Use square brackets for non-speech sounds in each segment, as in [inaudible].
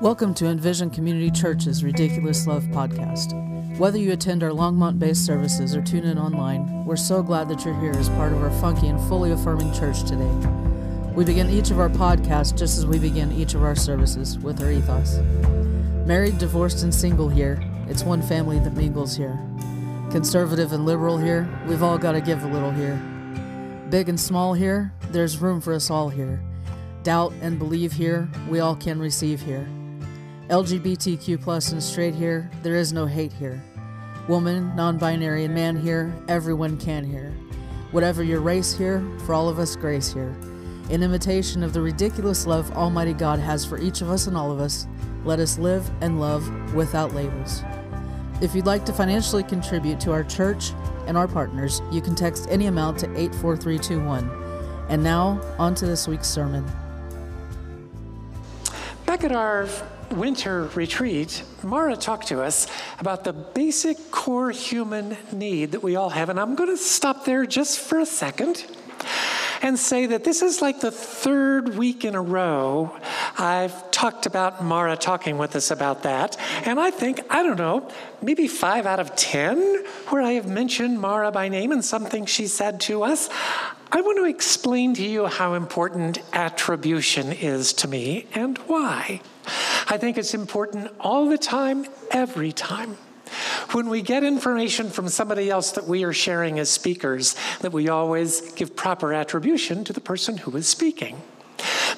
Welcome to Envision Community Church's Ridiculous Love podcast. Whether you attend our Longmont based services or tune in online, we're so glad that you're here as part of our funky and fully affirming church today. We begin each of our podcasts just as we begin each of our services with our ethos. Married, divorced, and single here, it's one family that mingles here. Conservative and liberal here, we've all got to give a little here. Big and small here, there's room for us all here. Doubt and believe here, we all can receive here. LGBTQ plus and straight here, there is no hate here. Woman, non binary, and man here, everyone can here. Whatever your race here, for all of us, grace here. In imitation of the ridiculous love Almighty God has for each of us and all of us, let us live and love without labels. If you'd like to financially contribute to our church and our partners, you can text any amount to 84321. And now, on to this week's sermon. Back at our winter retreat, Mara talked to us about the basic core human need that we all have. And I'm going to stop there just for a second and say that this is like the third week in a row I've talked about Mara talking with us about that. And I think, I don't know, maybe five out of 10 where I have mentioned Mara by name and something she said to us. I want to explain to you how important attribution is to me and why. I think it's important all the time, every time. When we get information from somebody else that we are sharing as speakers, that we always give proper attribution to the person who is speaking.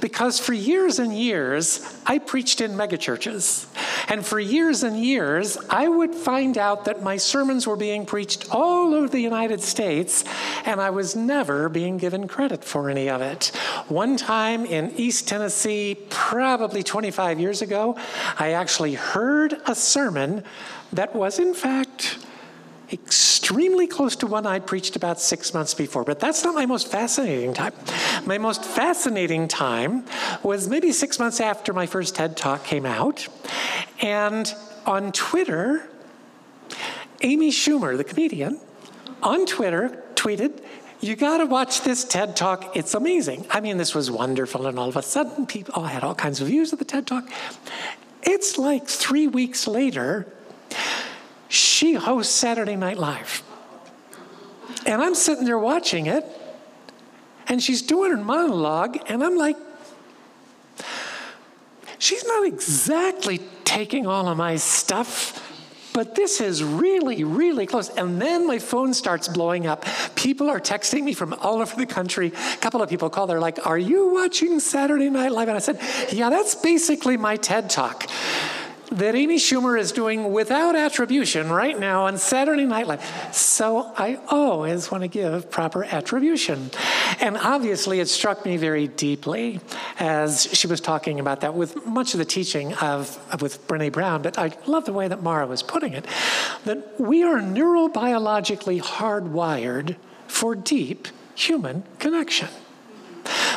Because for years and years, I preached in megachurches. And for years and years, I would find out that my sermons were being preached all over the United States, and I was never being given credit for any of it. One time in East Tennessee, probably 25 years ago, I actually heard a sermon that was, in fact, extremely close to one I'd preached about six months before. But that's not my most fascinating time. My most fascinating time was maybe six months after my first TED Talk came out. And on Twitter, Amy Schumer, the comedian, on Twitter tweeted, you got to watch this TED Talk. It's amazing. I mean, this was wonderful. And all of a sudden, people all had all kinds of views of the TED Talk. It's like three weeks later, she hosts Saturday Night Live. And I'm sitting there watching it, and she's doing her monologue, and I'm like, she's not exactly taking all of my stuff, but this is really, really close. And then my phone starts blowing up. People are texting me from all over the country. A couple of people call, they're like, Are you watching Saturday Night Live? And I said, Yeah, that's basically my TED Talk that Amy Schumer is doing without attribution right now on Saturday Night Live. So I always want to give proper attribution. And obviously, it struck me very deeply as she was talking about that with much of the teaching of, with Brene Brown, but I love the way that Mara was putting it that we are neurobiologically hardwired for deep human connection.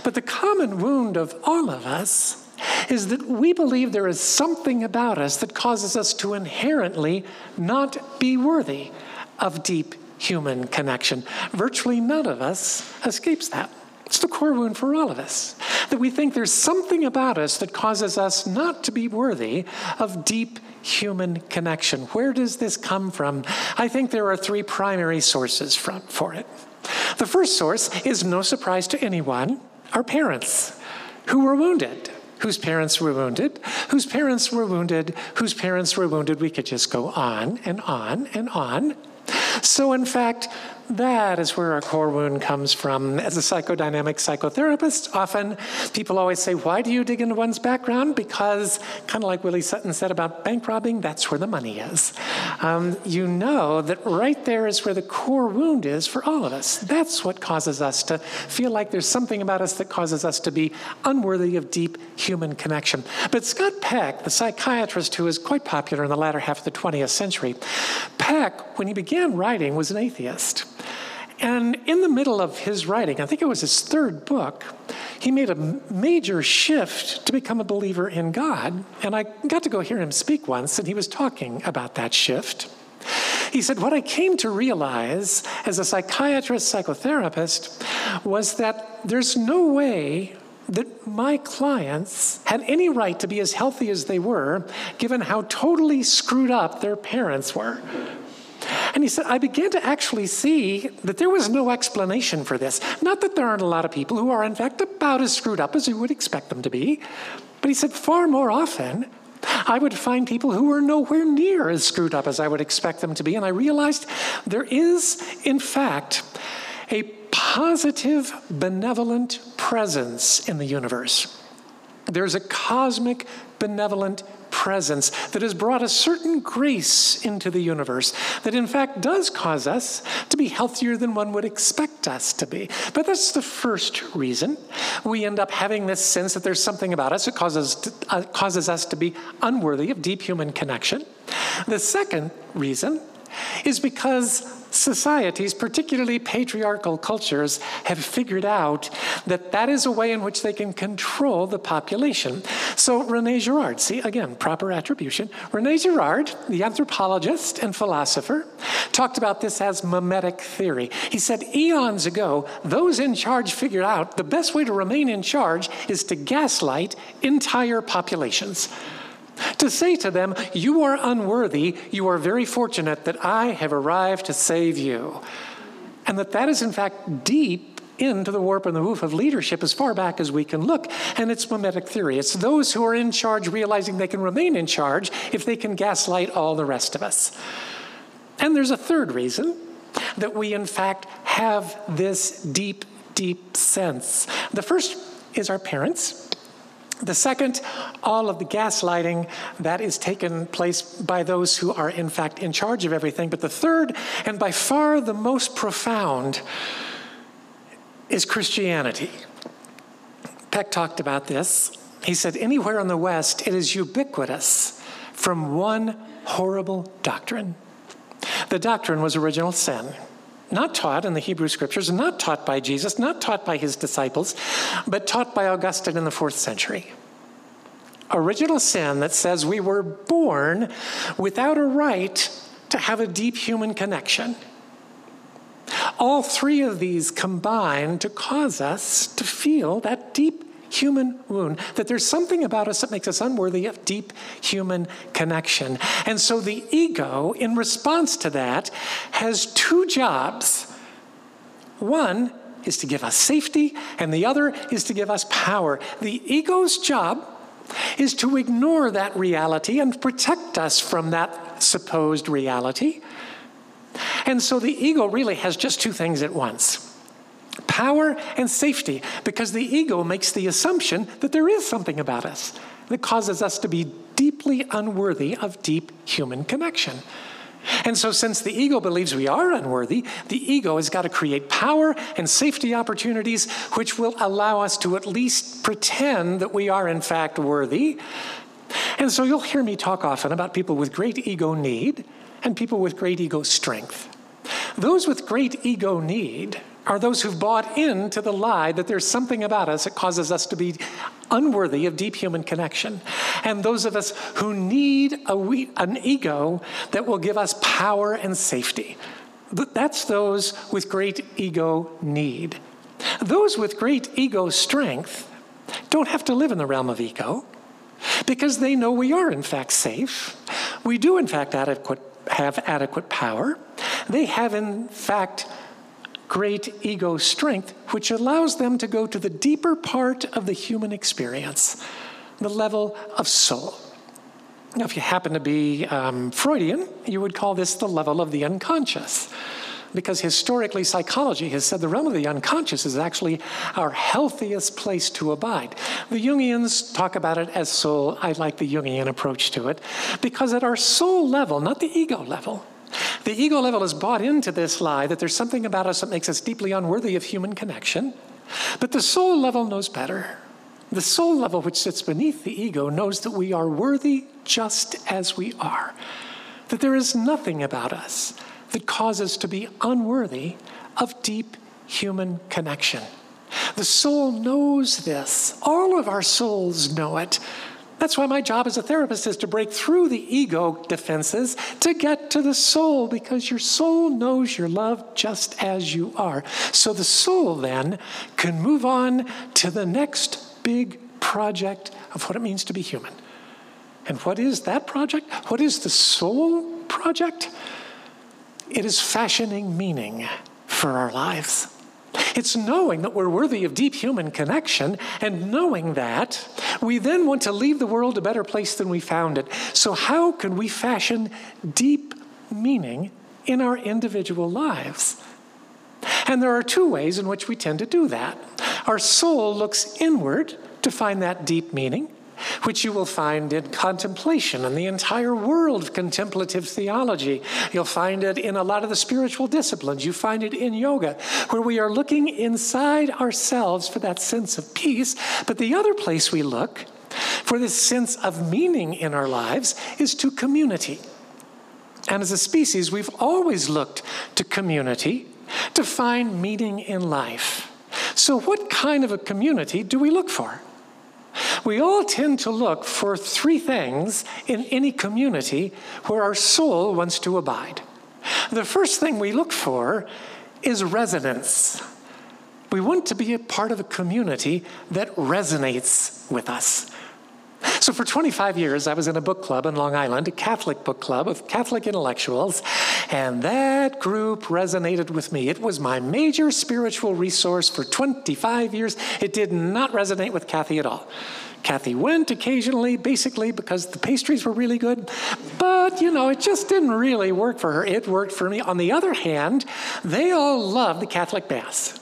But the common wound of all of us is that we believe there is something about us that causes us to inherently not be worthy of deep human connection. Virtually none of us escapes that. It's the core wound for all of us. That we think there's something about us that causes us not to be worthy of deep human connection. Where does this come from? I think there are three primary sources for it. The first source is no surprise to anyone our parents who were wounded whose parents were wounded, whose parents were wounded, whose parents were wounded. We could just go on and on and on. So, in fact, that is where our core wound comes from. As a psychodynamic psychotherapist, often people always say, Why do you dig into one's background? Because, kind of like Willie Sutton said about bank robbing, that's where the money is. Um, you know that right there is where the core wound is for all of us. That's what causes us to feel like there's something about us that causes us to be unworthy of deep human connection. But Scott Peck, the psychiatrist who was quite popular in the latter half of the 20th century, Peck, when he began writing, was an atheist. And in the middle of his writing, I think it was his third book, he made a major shift to become a believer in God. And I got to go hear him speak once, and he was talking about that shift. He said, What I came to realize as a psychiatrist, psychotherapist, was that there's no way that my clients had any right to be as healthy as they were, given how totally screwed up their parents were. And he said, I began to actually see that there was no explanation for this. Not that there aren't a lot of people who are, in fact, about as screwed up as you would expect them to be, but he said, far more often, I would find people who were nowhere near as screwed up as I would expect them to be. And I realized there is, in fact, a positive, benevolent presence in the universe. There's a cosmic, benevolent presence that has brought a certain grace into the universe that, in fact, does cause us to be healthier than one would expect us to be. But that's the first reason. We end up having this sense that there's something about us that causes, uh, causes us to be unworthy of deep human connection. The second reason is because societies, particularly patriarchal cultures, have figured out that that is a way in which they can control the population. So Rene Girard, see again, proper attribution. Rene Girard, the anthropologist and philosopher, talked about this as mimetic theory. He said eons ago, those in charge figured out the best way to remain in charge is to gaslight entire populations. To say to them, You are unworthy, you are very fortunate that I have arrived to save you. And that that is, in fact, deep into the warp and the woof of leadership as far back as we can look. And it's mimetic theory. It's those who are in charge realizing they can remain in charge if they can gaslight all the rest of us. And there's a third reason that we, in fact, have this deep, deep sense. The first is our parents. The second, all of the gaslighting that is taken place by those who are, in fact, in charge of everything. But the third, and by far the most profound, is Christianity. Peck talked about this. He said, Anywhere in the West, it is ubiquitous from one horrible doctrine. The doctrine was original sin not taught in the Hebrew scriptures, not taught by Jesus, not taught by his disciples, but taught by Augustine in the fourth century. Original sin that says we were born without a right to have a deep human connection. All three of these combine to cause us to feel that deep human wound, that there's something about us that makes us unworthy of deep human connection. And so the ego, in response to that, has two jobs. One is to give us safety, and the other is to give us power. The ego's job is to ignore that reality and protect us from that supposed reality. And so the ego really has just two things at once power and safety, because the ego makes the assumption that there is something about us that causes us to be deeply unworthy of deep human connection. And so, since the ego believes we are unworthy, the ego has got to create power and safety opportunities which will allow us to at least pretend that we are, in fact, worthy. And so, you'll hear me talk often about people with great ego need and people with great ego strength. Those with great ego need are those who've bought into the lie that there's something about us that causes us to be unworthy of deep human connection. And those of us who need a, an ego that will give us power and safety. That's those with great ego need. Those with great ego strength don't have to live in the realm of ego because they know we are, in fact, safe. We do, in fact, adequate, have adequate power. They have, in fact, great ego strength, which allows them to go to the deeper part of the human experience, the level of soul. Now, if you happen to be um, Freudian, you would call this the level of the unconscious. Because historically, psychology has said the realm of the unconscious is actually our healthiest place to abide. The Jungians talk about it as soul. I like the Jungian approach to it. Because at our soul level, not the ego level, the ego level has bought into this lie that there's something about us that makes us deeply unworthy of human connection. But the soul level knows better. The soul level, which sits beneath the ego, knows that we are worthy just as we are, that there is nothing about us that causes to be unworthy of deep human connection. The soul knows this. All of our souls know it. That's why my job as a therapist is to break through the ego defenses to get to the soul, because your soul knows you're loved just as you are. So the soul then can move on to the next big project of what it means to be human. And what is that project? What is the soul project? It is fashioning meaning for our lives. It's knowing that we're worthy of deep human connection, and knowing that we then want to leave the world a better place than we found it. So, how can we fashion deep meaning in our individual lives? And there are two ways in which we tend to do that. Our soul looks inward to find that deep meaning, which you will find in contemplation and the entire world of contemplative theology. You'll find it in a lot of the spiritual disciplines. You find it in yoga, where we are looking inside ourselves for that sense of peace. But the other place we look for this sense of meaning in our lives is to community. And as a species, we've always looked to community to find meaning in life. So, what kind of a community do we look for? We all tend to look for three things in any community where our soul wants to abide. The first thing we look for is resonance. We want to be a part of a community that resonates with us. So, for 25 years, I was in a book club in Long Island, a Catholic book club of Catholic intellectuals, and that group resonated with me. It was my major spiritual resource for 25 years. It did not resonate with Kathy at all. Kathy went occasionally, basically because the pastries were really good, but you know, it just didn't really work for her. It worked for me. On the other hand, they all loved the Catholic Mass.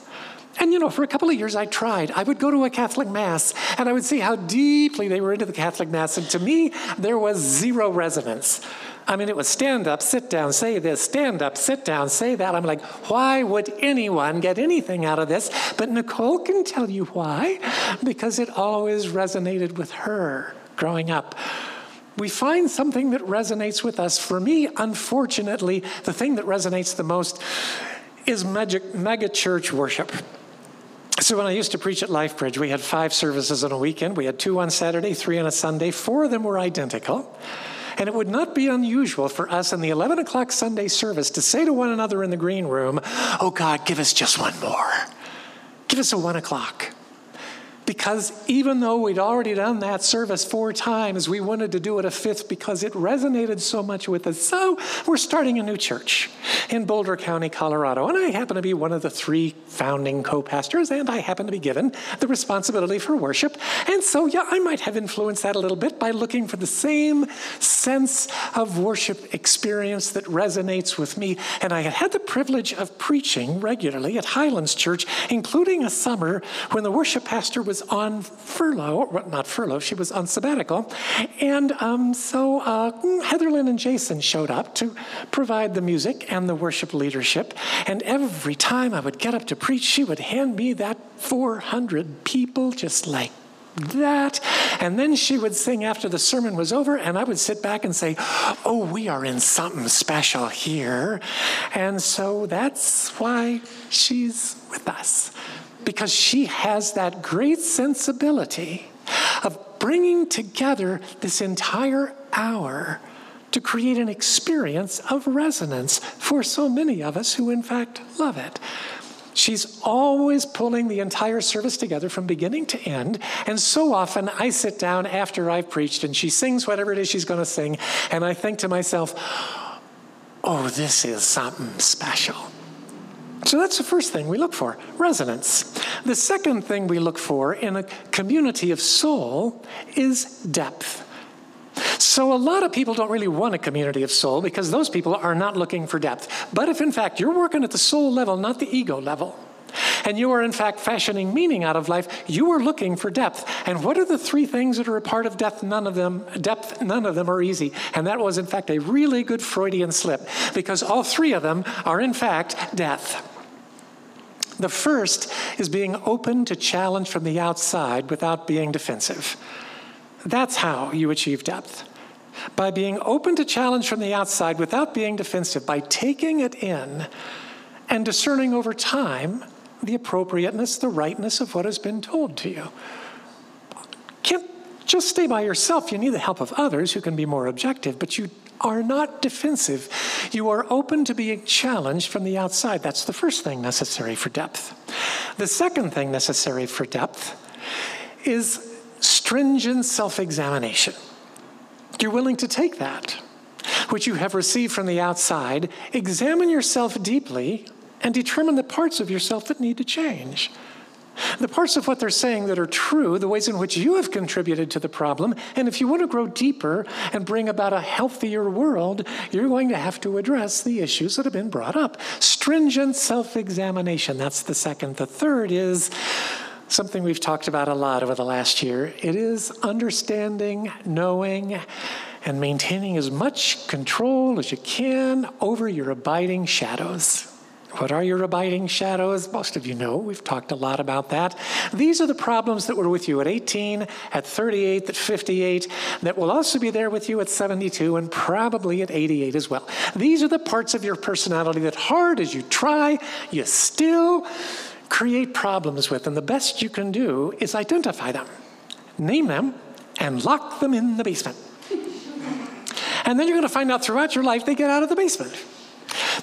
And you know, for a couple of years I tried. I would go to a Catholic Mass and I would see how deeply they were into the Catholic Mass. And to me, there was zero resonance. I mean, it was stand up, sit down, say this, stand up, sit down, say that. I'm like, why would anyone get anything out of this? But Nicole can tell you why, because it always resonated with her growing up. We find something that resonates with us. For me, unfortunately, the thing that resonates the most is mega, church worship. So when I used to preach at LifeBridge, we had five services on a weekend. We had two on Saturday, three on a Sunday. Four of them were identical. And it would not be unusual for us in the 11 o'clock Sunday service to say to one another in the green room, Oh God, give us just one more. Give us a one o'clock. Because even though we'd already done that service four times, we wanted to do it a fifth because it resonated so much with us. So we're starting a new church in Boulder County, Colorado. And I happen to be one of the three founding co pastors, and I happen to be given the responsibility for worship. And so, yeah, I might have influenced that a little bit by looking for the same sense of worship experience that resonates with me. And I had had the privilege of preaching regularly at Highlands Church, including a summer when the worship pastor was on furlough, not furlough, she was on sabbatical. And um, so uh, Heatherlyn and Jason showed up to provide the music and the worship leadership. And every time I would get up to preach, she would hand me that 400 people just like that. And then she would sing after the sermon was over, and I would sit back and say, Oh, we are in something special here. And so that's why she's with us because she has that great sensibility of bringing together this entire hour to create an experience of resonance for so many of us who, in fact, love it. She's always pulling the entire service together from beginning to end. And so often I sit down after I've preached and she sings whatever it is she's going to sing. And I think to myself, oh, this is something special. So that's the first thing we look for resonance. The second thing we look for in a community of soul is depth. So, a lot of people don't really want a community of soul because those people are not looking for depth. But if in fact you're working at the soul level, not the ego level, and you are in fact fashioning meaning out of life, you are looking for depth. And what are the three things that are a part of depth? None of them, depth, none of them are easy. And that was in fact a really good Freudian slip because all three of them are in fact death. The first is being open to challenge from the outside without being defensive. That's how you achieve depth. By being open to challenge from the outside without being defensive, by taking it in and discerning over time the appropriateness, the rightness of what has been told to you. Can't just stay by yourself. You need the help of others who can be more objective, but you are not defensive. You are open to being challenged from the outside. That's the first thing necessary for depth. The second thing necessary for depth is stringent self examination. You're willing to take that, which you have received from the outside, examine yourself deeply, and determine the parts of yourself that need to change. The parts of what they're saying that are true, the ways in which you have contributed to the problem, and if you want to grow deeper and bring about a healthier world, you're going to have to address the issues that have been brought up. Stringent self examination, that's the second. The third is something we've talked about a lot over the last year it is understanding, knowing, and maintaining as much control as you can over your abiding shadows. What are your abiding shadows? Most of you know. We've talked a lot about that. These are the problems that were with you at 18, at 38, at 58, that will also be there with you at 72 and probably at 88 as well. These are the parts of your personality that, hard as you try, you still create problems with. And the best you can do is identify them, name them, and lock them in the basement. [laughs] And then you're going to find out throughout your life they get out of the basement.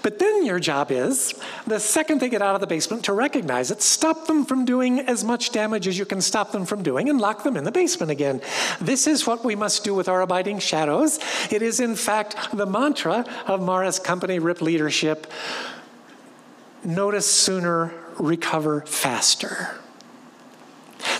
But then your job is, the second they get out of the basement, to recognize it, stop them from doing as much damage as you can stop them from doing, and lock them in the basement again. This is what we must do with our abiding shadows. It is, in fact, the mantra of Mara's company, RIP Leadership notice sooner, recover faster.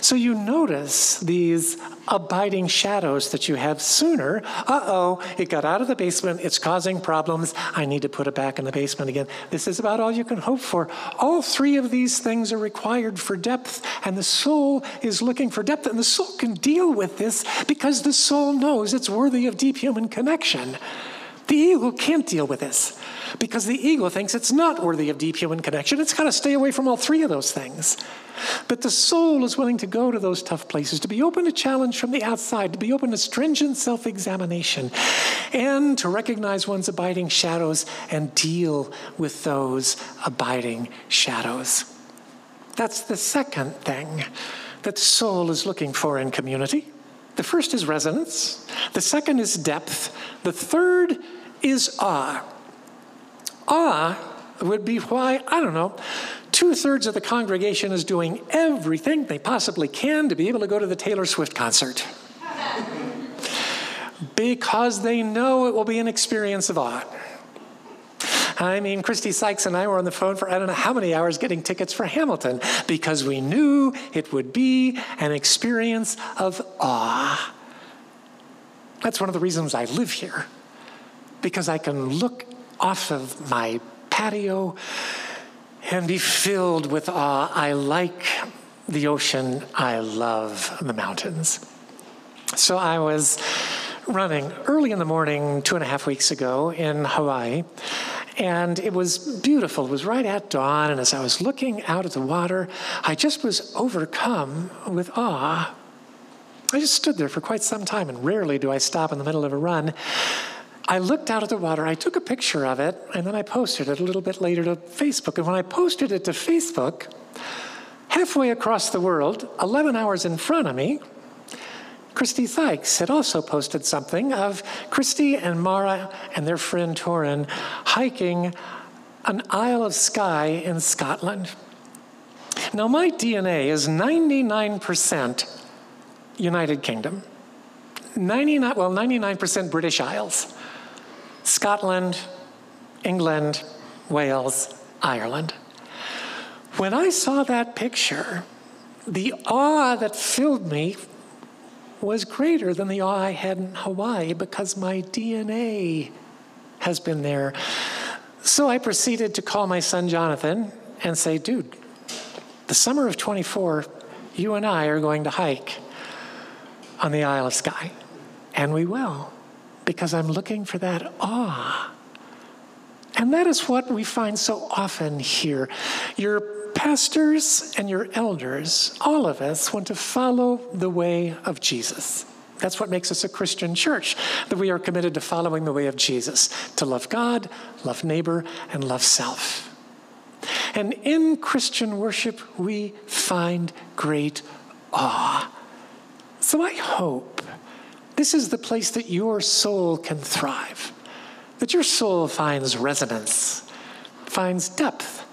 So you notice these abiding shadows that you have sooner. Uh oh, it got out of the basement, it's causing problems. I need to put it back in the basement again. This is about all you can hope for. All three of these things are required for depth, and the soul is looking for depth, and the soul can deal with this because the soul knows it's worthy of deep human connection. The ego can't deal with this because the ego thinks it's not worthy of deep human connection. It's got to stay away from all three of those things. But the soul is willing to go to those tough places, to be open to challenge from the outside, to be open to stringent self examination, and to recognize one's abiding shadows and deal with those abiding shadows. That's the second thing that soul is looking for in community. The first is resonance, the second is depth, the third is awe. Awe would be why, I don't know, two thirds of the congregation is doing everything they possibly can to be able to go to the Taylor Swift concert. because they know it will be an experience of awe. I mean, Christy Sykes and I were on the phone for I don't know how many hours getting tickets for Hamilton because we knew it would be an experience of awe. That's one of the reasons I live here because I can look off of my patio and be filled with awe. I like the ocean, I love the mountains. So I was running early in the morning two and a half weeks ago in Hawaii. And it was beautiful. It was right at dawn. And as I was looking out at the water, I just was overcome with awe. I just stood there for quite some time, and rarely do I stop in the middle of a run. I looked out at the water, I took a picture of it, and then I posted it a little bit later to Facebook. And when I posted it to Facebook, halfway across the world, 11 hours in front of me, Christy Sykes had also posted something of Christy and Mara and their friend Torin hiking an Isle of Skye in Scotland. Now, my DNA is 99% United Kingdom, 99, well, 99% British Isles. Scotland, England, Wales, Ireland. When I saw that picture, the awe that filled me was greater than the awe I had in Hawaii because my DNA has been there. So I proceeded to call my son Jonathan and say, dude, the summer of 24, you and I are going to hike on the Isle of Skye. And we will because I'm looking for that awe. And that is what we find so often here. Your pastors and your elders, all of us, want to follow the way of Jesus. That's what makes us a Christian church, that we are committed to following the way of Jesus, to love God, love neighbor, and love self. And in Christian worship, we find great awe. So I hope this is the place that your soul can thrive, that your soul finds resonance, finds depth,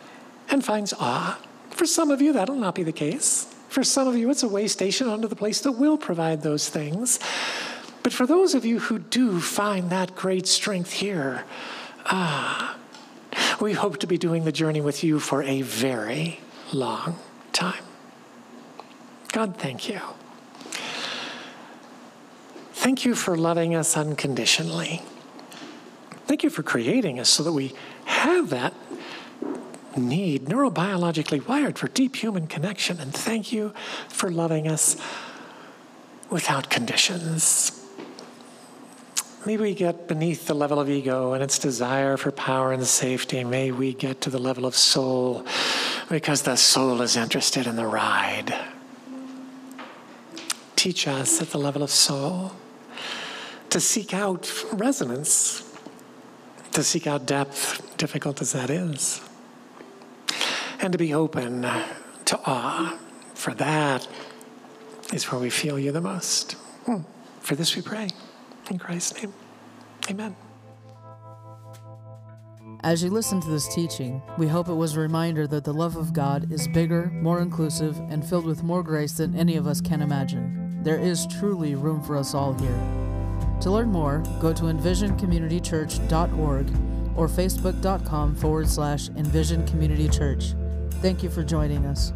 and finds awe. For some of you, that'll not be the case. For some of you, it's a way station onto the place that will provide those things. But for those of you who do find that great strength here, ah, we hope to be doing the journey with you for a very long time. God, thank you. Thank you for loving us unconditionally. Thank you for creating us so that we have that need, neurobiologically wired for deep human connection. And thank you for loving us without conditions. May we get beneath the level of ego and its desire for power and safety. May we get to the level of soul because the soul is interested in the ride. Teach us at the level of soul to seek out resonance, to seek out depth, difficult as that is and to be open to awe, for that is where we feel you the most. Hmm. For this we pray. In Christ's name, amen. As you listen to this teaching, we hope it was a reminder that the love of God is bigger, more inclusive, and filled with more grace than any of us can imagine. There is truly room for us all here. To learn more, go to envisioncommunitychurch.org or facebook.com forward slash envision community church. Thank you for joining us.